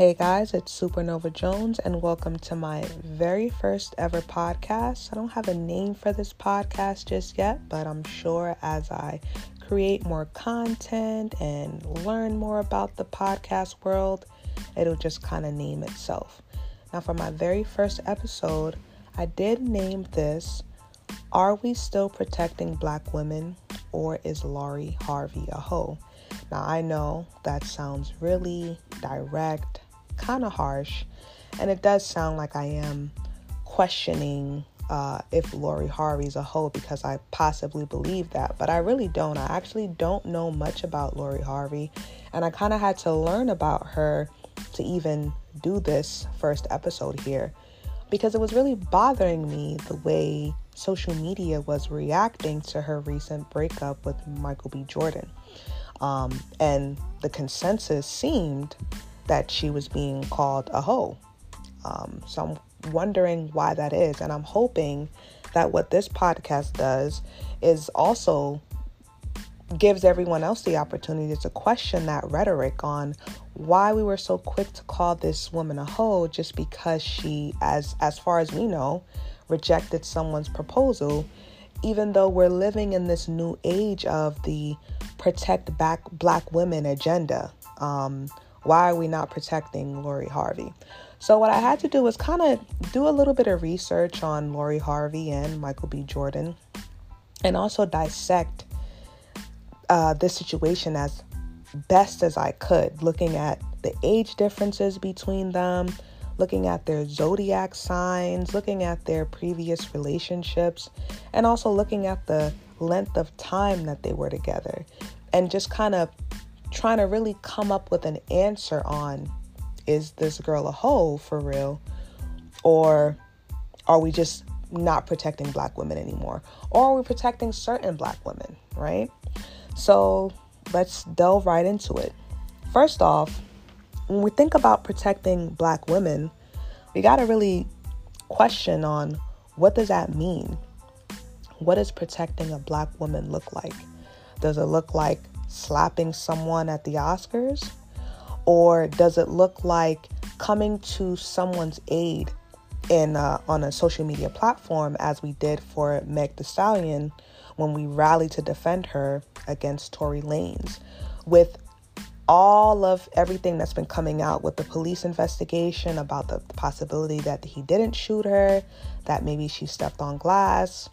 Hey guys, it's Supernova Jones, and welcome to my very first ever podcast. I don't have a name for this podcast just yet, but I'm sure as I create more content and learn more about the podcast world, it'll just kind of name itself. Now, for my very first episode, I did name this Are We Still Protecting Black Women, or Is Lori Harvey a Hoe? Now, I know that sounds really direct, kind of harsh, and it does sound like I am questioning uh, if Lori Harvey's a hoe because I possibly believe that, but I really don't. I actually don't know much about Lori Harvey, and I kind of had to learn about her to even do this first episode here because it was really bothering me the way social media was reacting to her recent breakup with Michael B. Jordan. Um, and the consensus seemed that she was being called a hoe. Um, so I'm wondering why that is. And I'm hoping that what this podcast does is also gives everyone else the opportunity to question that rhetoric on why we were so quick to call this woman a hoe just because she as as far as we know rejected someone's proposal even though we're living in this new age of the protect back black women agenda. Um, why are we not protecting Lori Harvey? So what I had to do was kind of do a little bit of research on Lori Harvey and Michael B. Jordan, and also dissect uh, this situation as best as I could, looking at the age differences between them, looking at their zodiac signs, looking at their previous relationships, and also looking at the length of time that they were together and just kind of trying to really come up with an answer on is this girl a hoe for real? Or are we just not protecting black women anymore? Or are we protecting certain black women right? So let's delve right into it. First off when we think about protecting black women we got to really question on what does that mean? What does protecting a black woman look like? Does it look like slapping someone at the Oscars? Or does it look like coming to someone's aid in uh, on a social media platform as we did for Meg Thee Stallion when we rallied to defend her against Tory Lanez with all of everything that's been coming out with the police investigation about the possibility that he didn't shoot her, that maybe she stepped on glass,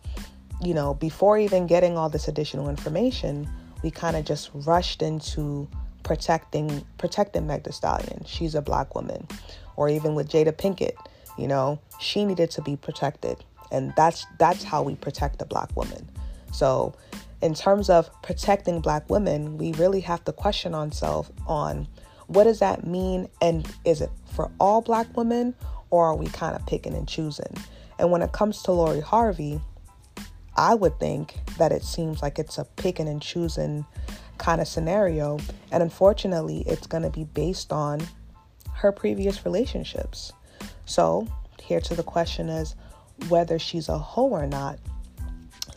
you know, before even getting all this additional information, we kind of just rushed into protecting protecting Meg Thee Stallion. She's a black woman. Or even with Jada Pinkett, you know, she needed to be protected. And that's that's how we protect a black woman. So in terms of protecting black women, we really have to question ourselves on what does that mean and is it for all black women or are we kind of picking and choosing? And when it comes to Lori Harvey, I would think that it seems like it's a picking and choosing kind of scenario. And unfortunately, it's going to be based on her previous relationships. So, here to the question is whether she's a hoe or not.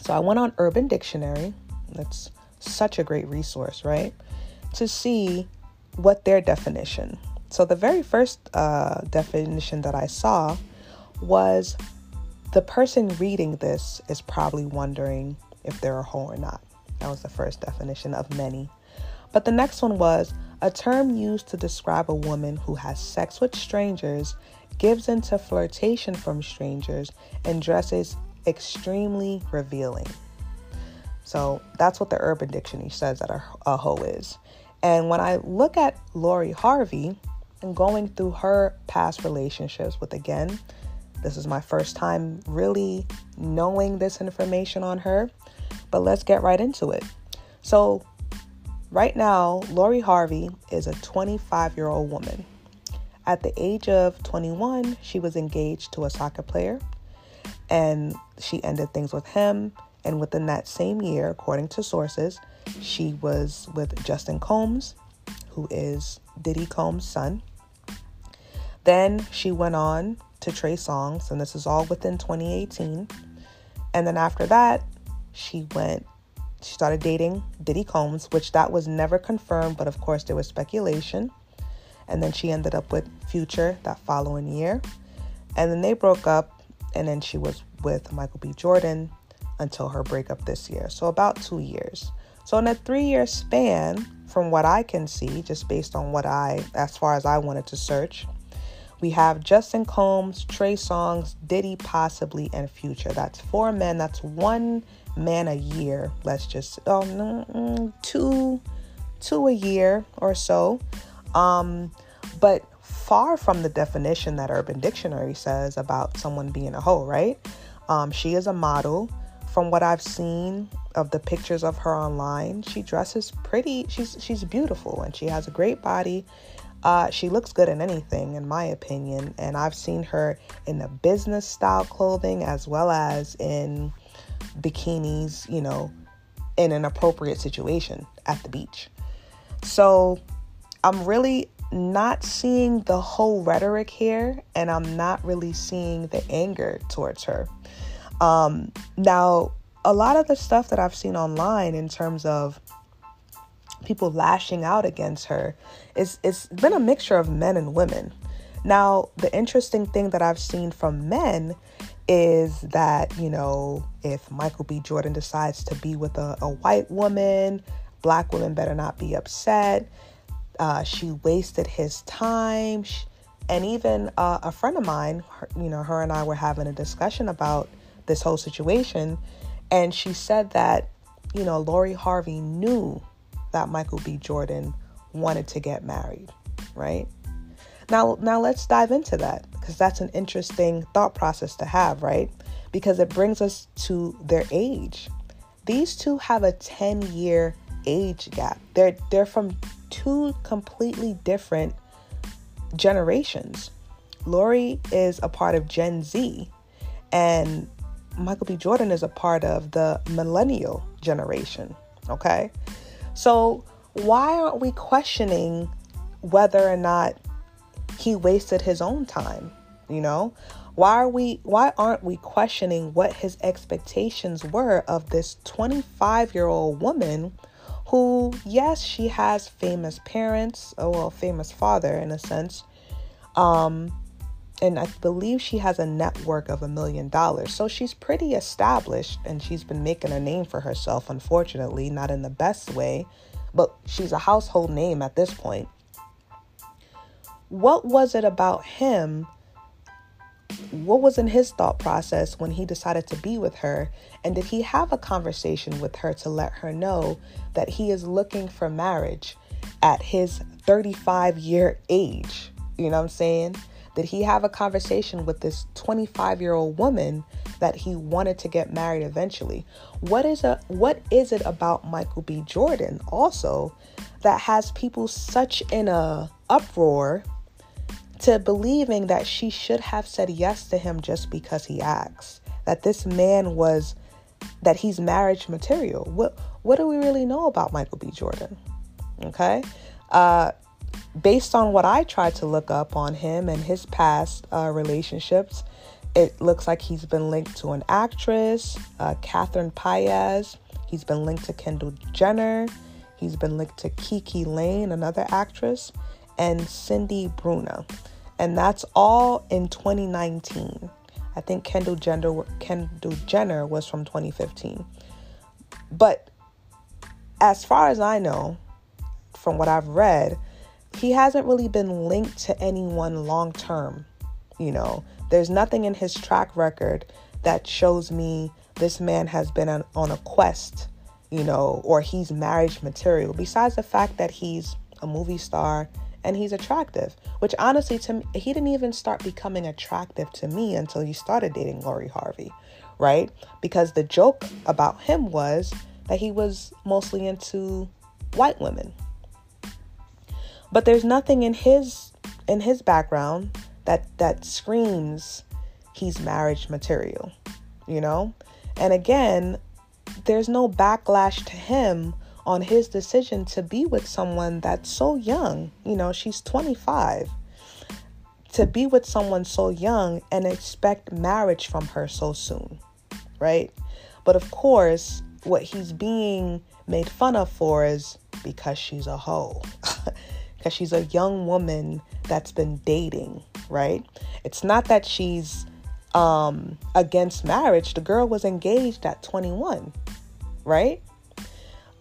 So, I went on Urban Dictionary. That's such a great resource, right? To see what their definition. So, the very first uh, definition that I saw was the person reading this is probably wondering if they're a hoe or not. That was the first definition of many. But the next one was a term used to describe a woman who has sex with strangers, gives into flirtation from strangers, and dresses extremely revealing. So that's what the Urban Dictionary says that a, a hoe is. And when I look at Lori Harvey and going through her past relationships with, again, this is my first time really knowing this information on her, but let's get right into it. So, right now, Lori Harvey is a 25 year old woman. At the age of 21, she was engaged to a soccer player and she ended things with him. And within that same year, according to sources, she was with Justin Combs, who is Diddy Combs' son. Then she went on to Trey Songz, and this is all within 2018. And then after that, she went, she started dating Diddy Combs, which that was never confirmed, but of course there was speculation. and then she ended up with Future that following year. And then they broke up, and then she was with Michael B. Jordan until her breakup this year. So about two years. So in a three year span, from what I can see, just based on what I, as far as I wanted to search, we have Justin Combs, Trey Songz, Diddy possibly, and Future. That's four men. That's one man a year. Let's just oh no, two, two a year or so. Um, but far from the definition that Urban Dictionary says about someone being a hoe, right? Um, she is a model. From what I've seen of the pictures of her online, she dresses pretty. She's she's beautiful and she has a great body. Uh, she looks good in anything, in my opinion. And I've seen her in the business style clothing as well as in bikinis, you know, in an appropriate situation at the beach. So I'm really not seeing the whole rhetoric here, and I'm not really seeing the anger towards her. Um, now, a lot of the stuff that I've seen online in terms of people lashing out against her is it's been a mixture of men and women. Now, the interesting thing that I've seen from men is that, you know, if Michael B. Jordan decides to be with a, a white woman, black women better not be upset. Uh, she wasted his time. She, and even uh, a friend of mine, her, you know, her and I were having a discussion about this whole situation. And she said that, you know, Lori Harvey knew that Michael B. Jordan wanted to get married, right? Now, now let's dive into that because that's an interesting thought process to have, right? Because it brings us to their age. These two have a 10 year age gap. They're they're from two completely different generations. Lori is a part of Gen Z and Michael B. Jordan is a part of the millennial generation. Okay. So, why aren't we questioning whether or not he wasted his own time? You know, why are we why aren't we questioning what his expectations were of this 25-year-old woman who yes, she has famous parents, oh well, famous father in a sense. Um and I believe she has a network of a million dollars. So she's pretty established and she's been making a name for herself, unfortunately, not in the best way, but she's a household name at this point. What was it about him? What was in his thought process when he decided to be with her? And did he have a conversation with her to let her know that he is looking for marriage at his 35 year age? You know what I'm saying? Did he have a conversation with this 25 year old woman that he wanted to get married eventually? What is a what is it about Michael B. Jordan also that has people such in a uproar to believing that she should have said yes to him just because he asked? That this man was that he's marriage material. What what do we really know about Michael B. Jordan? Okay. Uh, based on what I tried to look up on him and his past uh, relationships, it looks like he's been linked to an actress, uh, Catherine Paez. He's been linked to Kendall Jenner. He's been linked to KiKi Layne, another actress, and Cindy Bruna. And that's all in 2019. I think Kendall Jenner, Kendall Jenner was from 2015. But as far as I know, from what I've read, he hasn't really been linked to anyone long term. You know, there's nothing in his track record that shows me this man has been on, on a quest, you know, or he's marriage material, besides the fact that he's a movie star and he's attractive, which honestly to me, he didn't even start becoming attractive to me until he started dating Lori Harvey, right? Because the joke about him was that he was mostly into white women, but there's nothing in his in his background that that screams he's marriage material, you know? And again, there's no backlash to him on his decision to be with someone that's so young. You know, she's 25. To be with someone so young and expect marriage from her so soon, right? But of course, what he's being made fun of for is because she's a hoe. because she's a young woman that's been dating, right? It's not that she's um, against marriage. The girl was engaged at 21, right?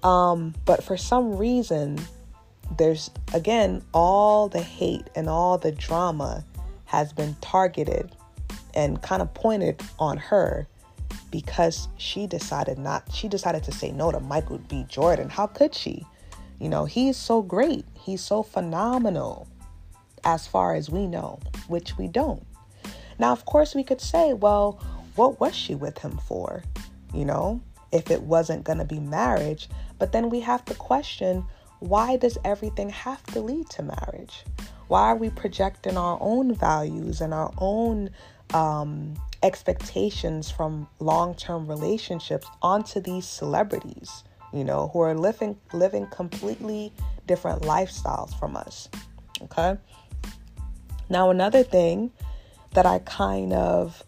Um, but for some reason, there's again all the hate and all the drama has been targeted and kind of pointed on her because she decided not she decided to say no to Michael B. Jordan. How could she? You know, he's so great. He's so phenomenal as far as we know, which we don't. Now, of course, we could say, well, what was she with him for? You know, if it wasn't going to be marriage. But then we have to question why does everything have to lead to marriage? Why are we projecting our own values and our own um, expectations from long term relationships onto these celebrities? You know, who are living living completely different lifestyles from us. Okay. Now, another thing that I kind of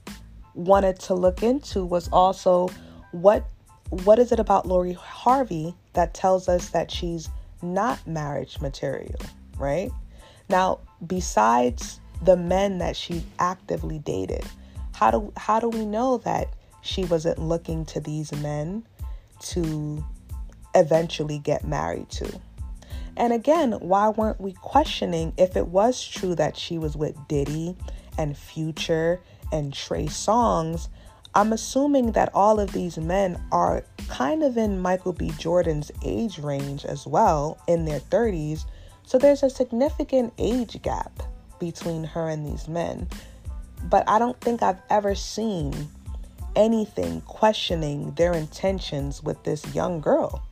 wanted to look into was also what what is it about Lori Harvey that tells us that she's not marriage material, right? Now, besides the men that she actively dated, how do how do we know that she wasn't looking to these men to eventually get married to? And again, why weren't we questioning if it was true that she was with Diddy and Future and Trey Songz? I'm assuming that all of these men are kind of in Michael B. Jordan's age range as well, in their 30s. So there's a significant age gap between her and these men. But I don't think I've ever seen anything questioning their intentions with this young girl,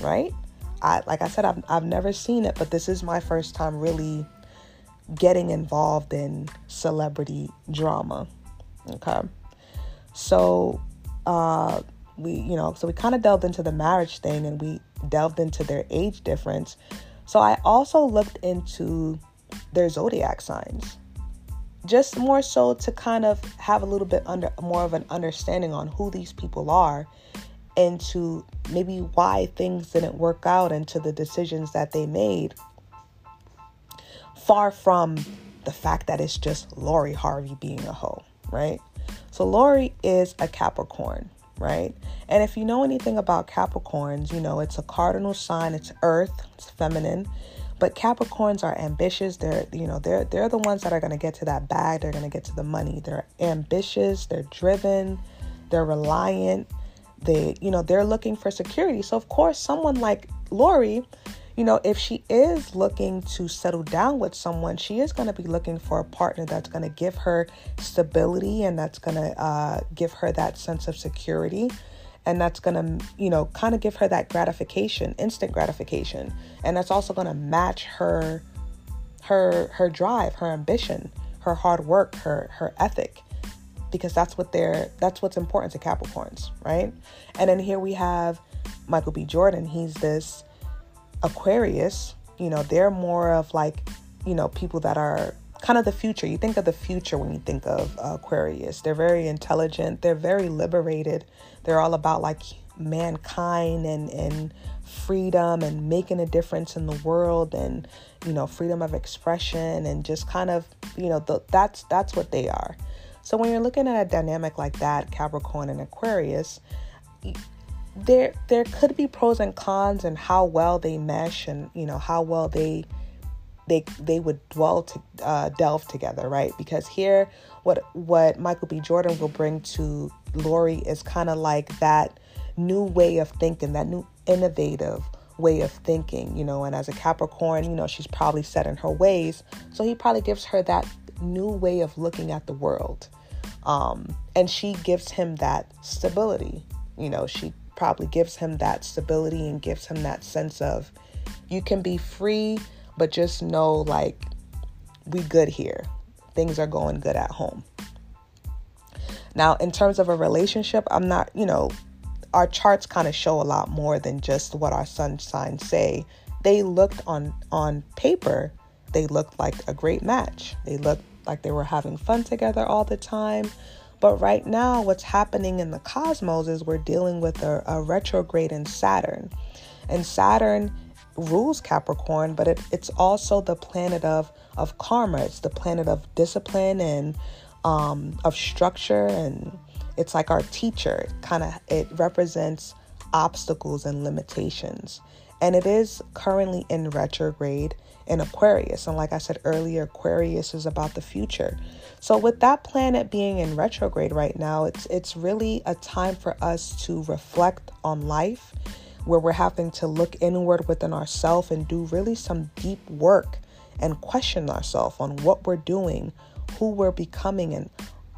right? I like I said I've I've never seen it, but this is my first time really getting involved in celebrity drama. Okay. So uh we you know, so we kind of delved into the marriage thing and we delved into their age difference. So I also looked into their zodiac signs. Just more so to kind of have a little bit under more of an understanding on who these people are and to maybe why things didn't work out and to the decisions that they made. Far from the fact that it's just Lori Harvey being a hoe, right? So Lori is a Capricorn, right? And if you know anything about Capricorns, you know it's a cardinal sign, it's earth, it's feminine. But Capricorns are ambitious. They're, you know, they're they're the ones that are gonna get to that bag, they're gonna get to the money. They're ambitious, they're driven, they're reliant, they, you know, they're looking for security. So of course, someone like Lori, you know, if she is looking to settle down with someone, she is going to be looking for a partner that's going to give her stability and that's going to uh, give her that sense of security. And that's going to, you know, kind of give her that gratification, instant gratification. And that's also going to match her her her drive, her ambition, her hard work, her her ethic because that's what they're that's what's important to Capricorns, right? And then here we have Michael B. Jordan. He's this Aquarius. You know, they're more of like, you know, people that are kind of the future. You think of the future when you think of uh, Aquarius. They're very intelligent. They're very liberated. They're all about like mankind and and freedom and making a difference in the world and you know freedom of expression and just kind of you know the, that's that's what they are so when you're looking at a dynamic like that, Capricorn and Aquarius, there there could be pros and cons and how well they mesh and you know how well they they they would dwell to uh, delve together, right? Because here, what what Michael B. Jordan will bring to Lori is kind of like that new way of thinking, that new innovative way of thinking, you know. And as a Capricorn, you know, she's probably set in her ways, so he probably gives her that new way of looking at the world. Um, and she gives him that stability. You know, she probably gives him that stability and gives him that sense of you can be free, but just know like we good here. Things are going good at home. Now, in terms of a relationship, I'm not, you know, our charts kind of show a lot more than just what our sun signs say. They looked on on paper, they looked like a great match. They looked like they were having fun together all the time. But right now, what's happening in the cosmos is we're dealing with a, a retrograde in Saturn. And Saturn rules Capricorn, but it, it's also the planet of of karma. It's the planet of discipline and um, of structure, and it's like our teacher. Kind of, it represents obstacles and limitations, and it is currently in retrograde in Aquarius. And like I said earlier, Aquarius is about the future. So with that planet being in retrograde right now, it's it's really a time for us to reflect on life where we're having to look inward within ourselves and do really some deep work and question ourselves on what we're doing, who we're becoming, and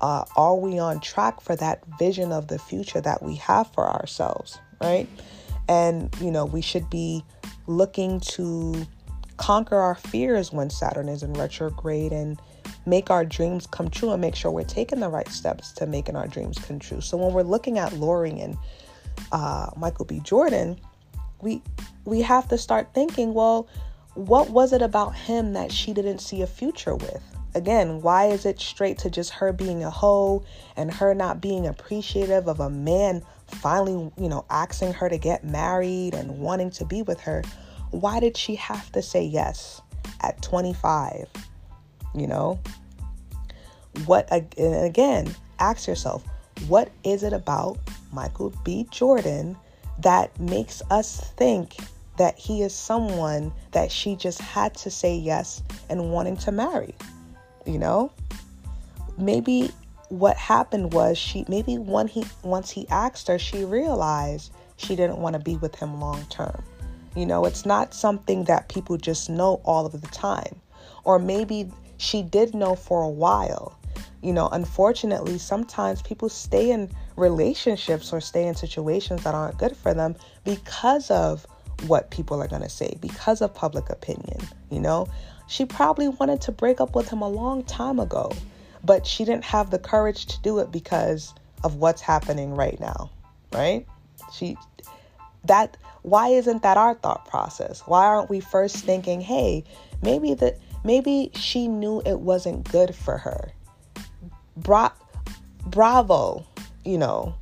uh, are we on track for that vision of the future that we have for ourselves, right? And, you know, we should be looking to conquer our fears when Saturn is in retrograde and make our dreams come true and make sure we're taking the right steps to making our dreams come true. So when we're looking at Lori and uh, Michael B. Jordan, we we have to start thinking, well, what was it about him that she didn't see a future with? Again, why is it straight to just her being a hoe and her not being appreciative of a man finally, you know, asking her to get married and wanting to be with her? Why did she have to say yes at 25? You know? What again, ask yourself, what is it about Michael B. Jordan that makes us think that he is someone that she just had to say yes and wanting to marry. You know? Maybe what happened was she maybe when he once he asked her, she realized she didn't want to be with him long term. You know, it's not something that people just know all of the time. Or maybe she did know for a while. You know, unfortunately, sometimes people stay in relationships or stay in situations that aren't good for them because of what people are going to say because of public opinion, you know? She probably wanted to break up with him a long time ago, but she didn't have the courage to do it because of what's happening right now, right? She that why isn't that our thought process? Why aren't we first thinking, "Hey, maybe that maybe she knew it wasn't good for her." Bra- bravo, you know,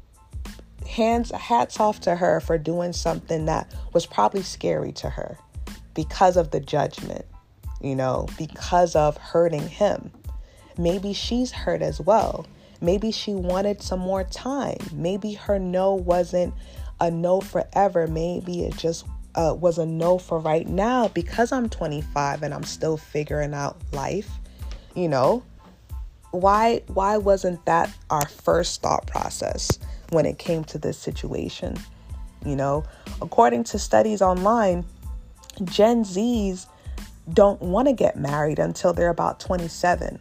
hands hats off to her for doing something that was probably scary to her because of the judgment, you know, because of hurting him. Maybe she's hurt as well. Maybe she wanted some more time. Maybe her no wasn't a no forever. Maybe it just uh, was a no for right now because I'm 25 and I'm still figuring out life. You know, why why wasn't that our first thought process? when it came to this situation. You know, according to studies online, Gen Zs don't want to get married until they're about 27,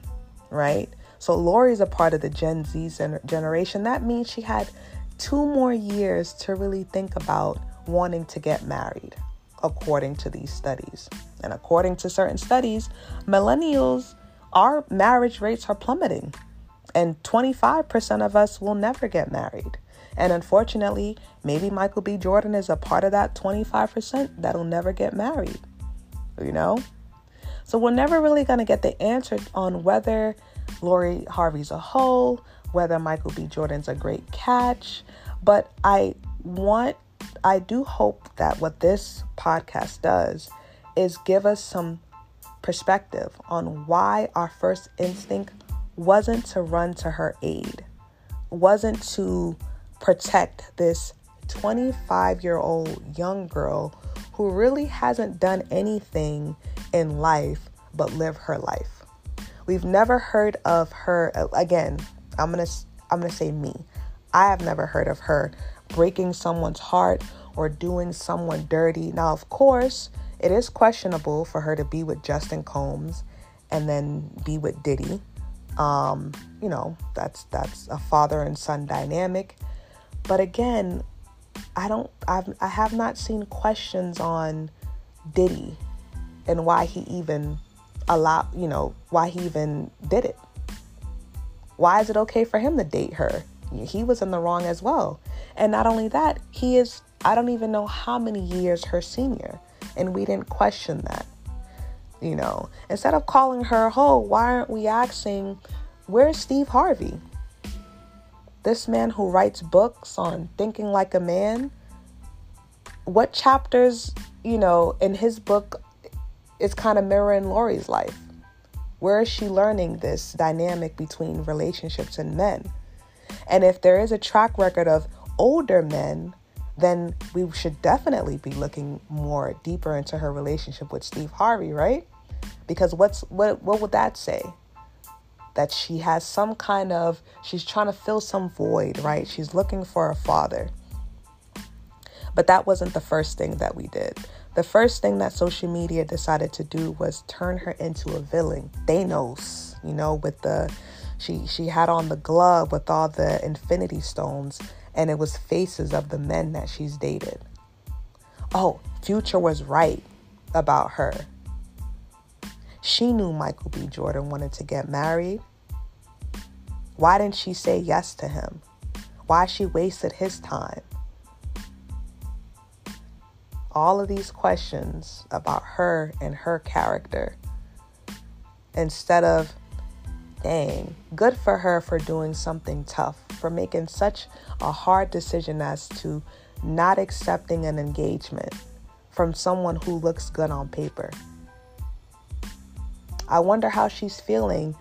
right? So Lori's a part of the Gen Z generation. That means she had two more years to really think about wanting to get married, according to these studies. And according to certain studies, millennials, our marriage rates are plummeting and 25% of us will never get married. And unfortunately, maybe Michael B. Jordan is a part of that 25% that'll never get married. You know? So we're never really going to get the answer on whether Lori Harvey's a hoe, whether Michael B. Jordan's a great catch. But I want, I do hope that what this podcast does is give us some perspective on why our first instinct wasn't to run to her aid, wasn't to protect this 25 year old young girl who really hasn't done anything in life but live her life. We've never heard of her again. I'm going to I'm going to say me. I have never heard of her breaking someone's heart or doing someone dirty. Now, of course, it is questionable for her to be with Justin Combs and then be with Diddy. Um, you know, that's that's a father and son dynamic. But again, I don't I've I have not seen questions on Diddy and why he even allowed, you know, why he even did it. Why is it okay for him to date her? He was in the wrong as well. And not only that, he is I don't even know how many years her senior and we didn't question that. You know, instead of calling her hoe, why aren't we asking, where's Steve Harvey? This man who writes books on thinking like a man, what chapters you know, in his book, it's kind of mirroring Lori's life. Where is she learning this dynamic between relationships and men? And if there is a track record of older men, then we should definitely be looking more deeper into her relationship with Steve Harvey, right? Because what's what what would that say? That she has some kind of she's trying to fill some void, right? She's looking for a father. But that wasn't the first thing that we did. The first thing that social media decided to do was turn her into a villain. Thanos, you know, with the she she had on the glove with all the infinity stones and it was faces of the men that she's dated. Oh, Future was right about her. She knew Michael B. Jordan wanted to get married. Why didn't she say yes to him? Why she wasted his time? All of these questions about her and her character instead of dang, good for her for doing something tough, for making such a hard decision as to not accepting an engagement from someone who looks good on paper. I wonder how she's feeling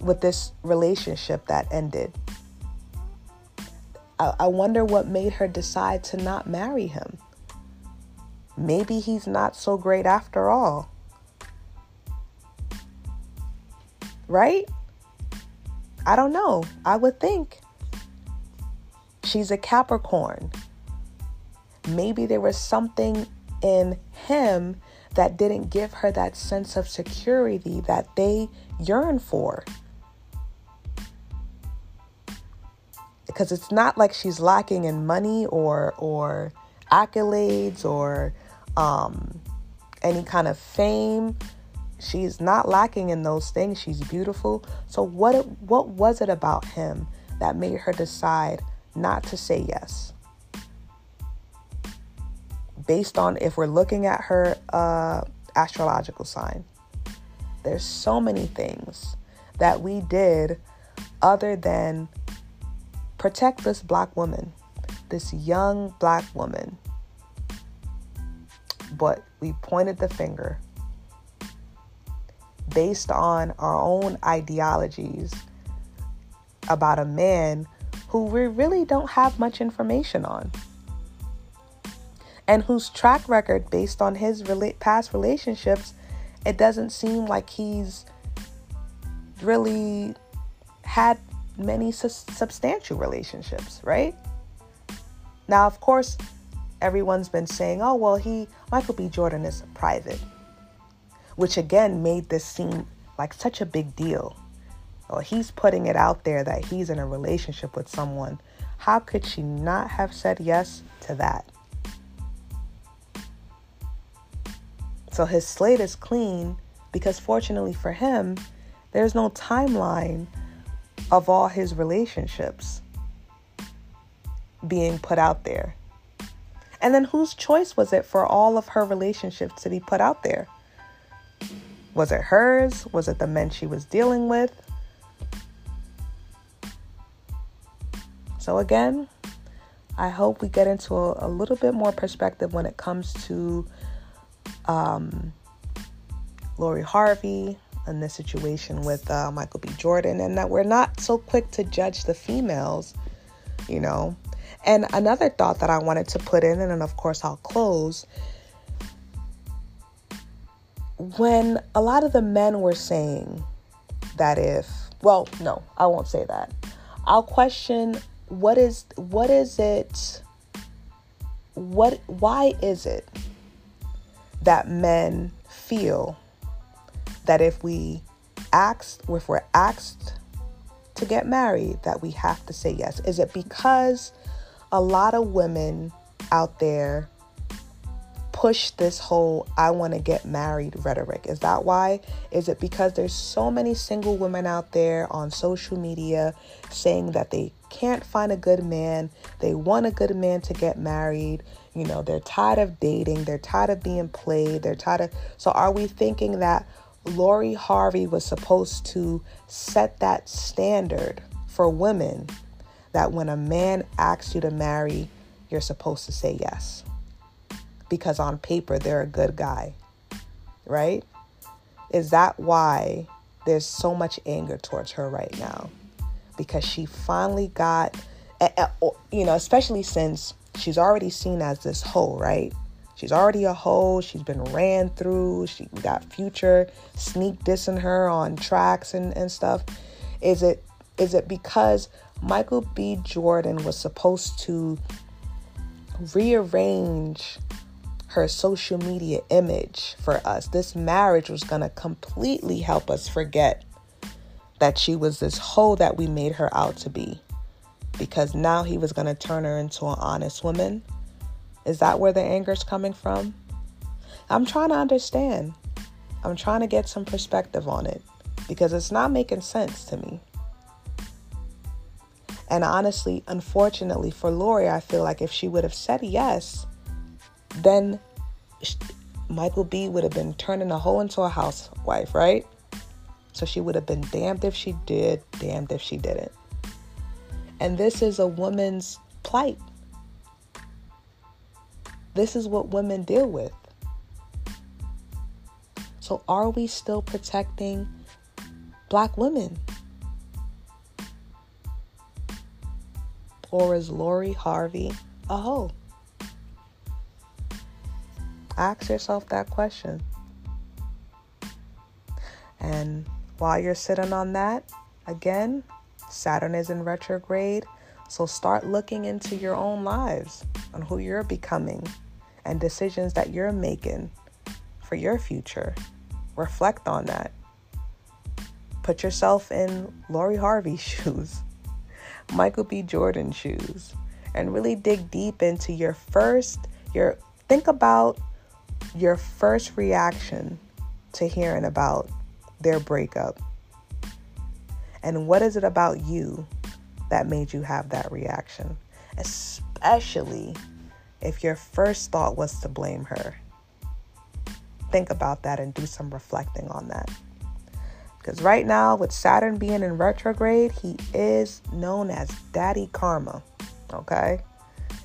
with this relationship that ended. I, I wonder what made her decide to not marry him. Maybe he's not so great after all. Right? I don't know. I would think. She's a Capricorn. Maybe there was something in him that didn't give her that sense of security that they yearn for. Because it's not like she's lacking in money or or accolades or um, any kind of fame. She's not lacking in those things. She's beautiful. So what it, what was it about him that made her decide not to say yes? Based on if we're looking at her uh, astrological sign, there's so many things that we did other than protect this black woman, this young black woman. But we pointed the finger based on our own ideologies about a man who we really don't have much information on and whose track record based on his past relationships it doesn't seem like he's really had many su- substantial relationships right? Now of course everyone's been saying oh well he michael b jordan is private which again made this seem like such a big deal. Or he's putting it out there that he's in a relationship with someone. How could she not have said yes to that? So his slate is clean because, fortunately for him, there's no timeline of all his relationships being put out there. And then whose choice was it for all of her relationships to be put out there? Was it hers? Was it the men she was dealing with? So, again, I hope we get into a, a little bit more perspective when it comes to um, Lori Harvey and this situation with uh, Michael B. Jordan, and that we're not so quick to judge the females, you know. And another thought that I wanted to put in, and then of course I'll close, when a lot of the men were saying that if well no i won't say that. I'll question what is what is it what why is it that men feel that if we asked if we're asked to get married that we have to say yes? Is it because a lot of women out there push this whole I want to get married rhetoric? Is that why? Is it because there's so many single women out there on social media saying that they can't find a good man, they want a good man to get married, you know, they're tired of dating, they're tired of being played, they're tired of So are we thinking that Lori Harvey was supposed to set that standard for women that when a man asks you to marry, you're supposed to say yes? because on paper they're a good guy, right? Is that why there's so much anger towards her right now? Because she finally got, you know, especially since she's already seen as this hoe, right? She's already a hoe. She's been ran through. She got future sneak dissing her on tracks and, and stuff. Is it is it because Michael B. Jordan was supposed to rearrange her social media image for us? This marriage was gonna completely help us forget that she was this hoe that we made her out to be. Because now he was gonna turn her into an honest woman is that where the anger is coming from? I'm trying to understand. I'm trying to get some perspective on it because it's not making sense to me. And honestly, unfortunately for Lori, I feel like if she would have said yes, then Michael B would have been turning a hoe into a housewife, right? So she would have been damned if she did, damned if she didn't. And this is a woman's plight. This is what women deal with. So, are we still protecting black women? Or is Lori Harvey a hoe? Ask yourself that question. And while you're sitting on that, again, Saturn is in retrograde. So start looking into your own lives on who you're becoming and decisions that you're making for your future. Reflect on that. Put yourself in Lori Harvey's shoes, Michael B. Jordan shoes, and really dig deep into your first, your think about your first reaction to hearing about their breakup. And what is it about you that made you have that reaction? Especially if your first thought was to blame her. Think about that and do some reflecting on that. Because right now, with Saturn being in retrograde, he is known as Daddy Karma, okay?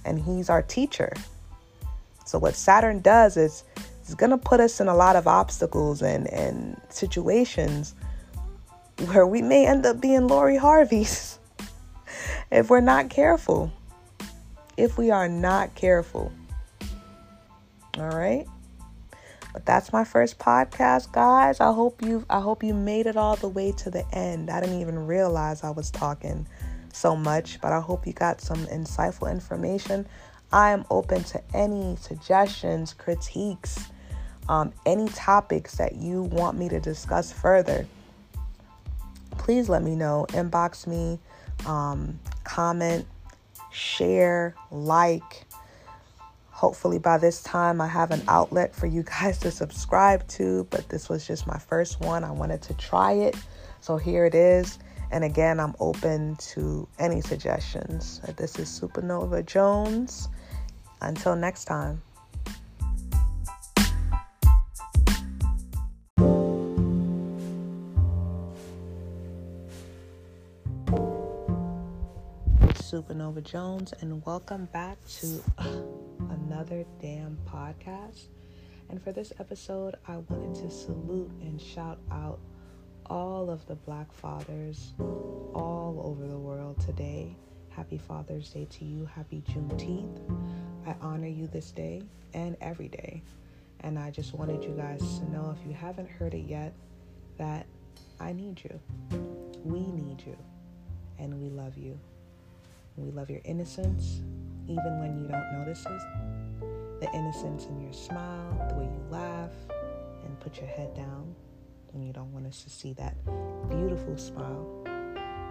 And he's our teacher. So, what Saturn does is it's going to put us in a lot of obstacles and, and situations where we may end up being Lori Harvey's if we're not careful if we are not careful. All right? But that's my first podcast, guys. I hope you I hope you made it all the way to the end. I didn't even realize I was talking so much, but I hope you got some insightful information. I am open to any suggestions, critiques, um, any topics that you want me to discuss further. Please let me know. Inbox me, um, comment, share, like. Hopefully, by this time, I have an outlet for you guys to subscribe to, but this was just my first one. I wanted to try it. So here it is. And again, I'm open to any suggestions. This is Supernova Jones. Until next time. Supernova Jones, and welcome back to uh, another damn podcast. And for this episode, I wanted to salute and shout out all of the Black fathers all over the world today. Happy Father's Day to you. Happy Juneteenth. I honor you this day and every day. And I just wanted you guys to know if you haven't heard it yet, that I need you. We need you. And we love you. We love your innocence, even when you don't notice it. The innocence in your smile, the way you laugh, and put your head down when you don't want us to see that beautiful smile.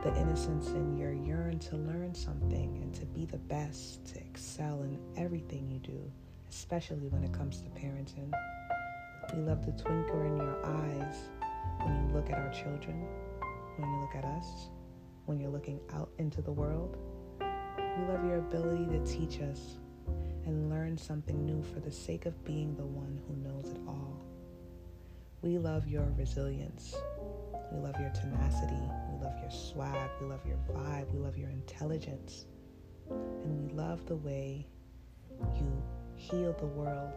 The innocence in your yearn to learn something and to be the best, to excel in everything you do, especially when it comes to parenting. We love the twinkle in your eyes when you look at our children, when you look at us, when you're looking out into the world. We love your ability to teach us and learn something new for the sake of being the one who knows it all. We love your resilience. We love your tenacity. We love your swag. We love your vibe. We love your intelligence. And we love the way you heal the world,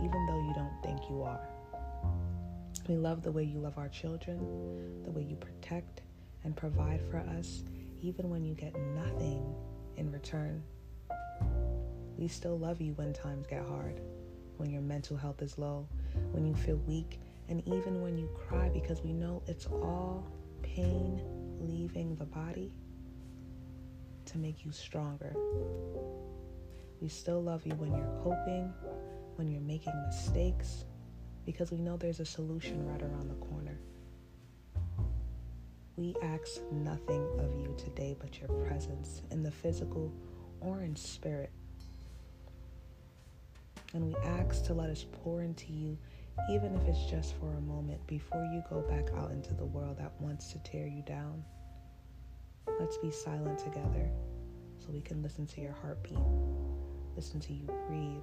even though you don't think you are. We love the way you love our children, the way you protect and provide for us, even when you get nothing in return. We still love you when times get hard, when your mental health is low, when you feel weak, and even when you cry because we know it's all pain leaving the body to make you stronger. We still love you when you're coping, when you're making mistakes, because we know there's a solution right around the corner. We ask nothing of you today but your presence in the physical or in spirit. And we ask to let us pour into you, even if it's just for a moment, before you go back out into the world that wants to tear you down. Let's be silent together so we can listen to your heartbeat, listen to you breathe,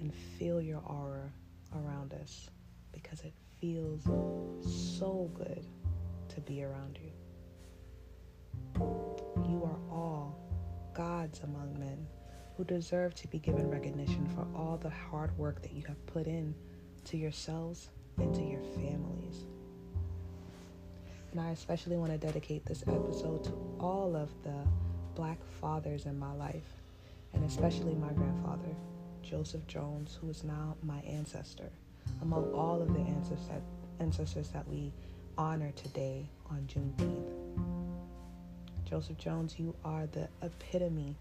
and feel your aura around us because it feels so good to be around you. You are all gods among men who deserve to be given recognition for all the hard work that you have put in to yourselves and to your families. And I especially want to dedicate this episode to all of the black fathers in my life, and especially my grandfather, Joseph Jones, who is now my ancestor, among all of the ancestors, that we honor today on Juneteenth. Joseph Jones, you are the epitome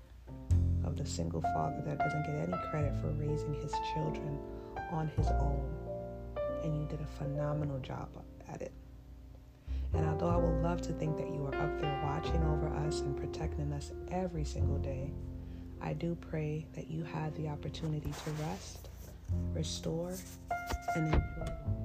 of the single father that doesn't get any credit for raising his children on his own. And you did a phenomenal job at it. And although I would love to think that you are up there watching over us and protecting us every single day, I do pray that you have the opportunity to rest, restore, and enjoy.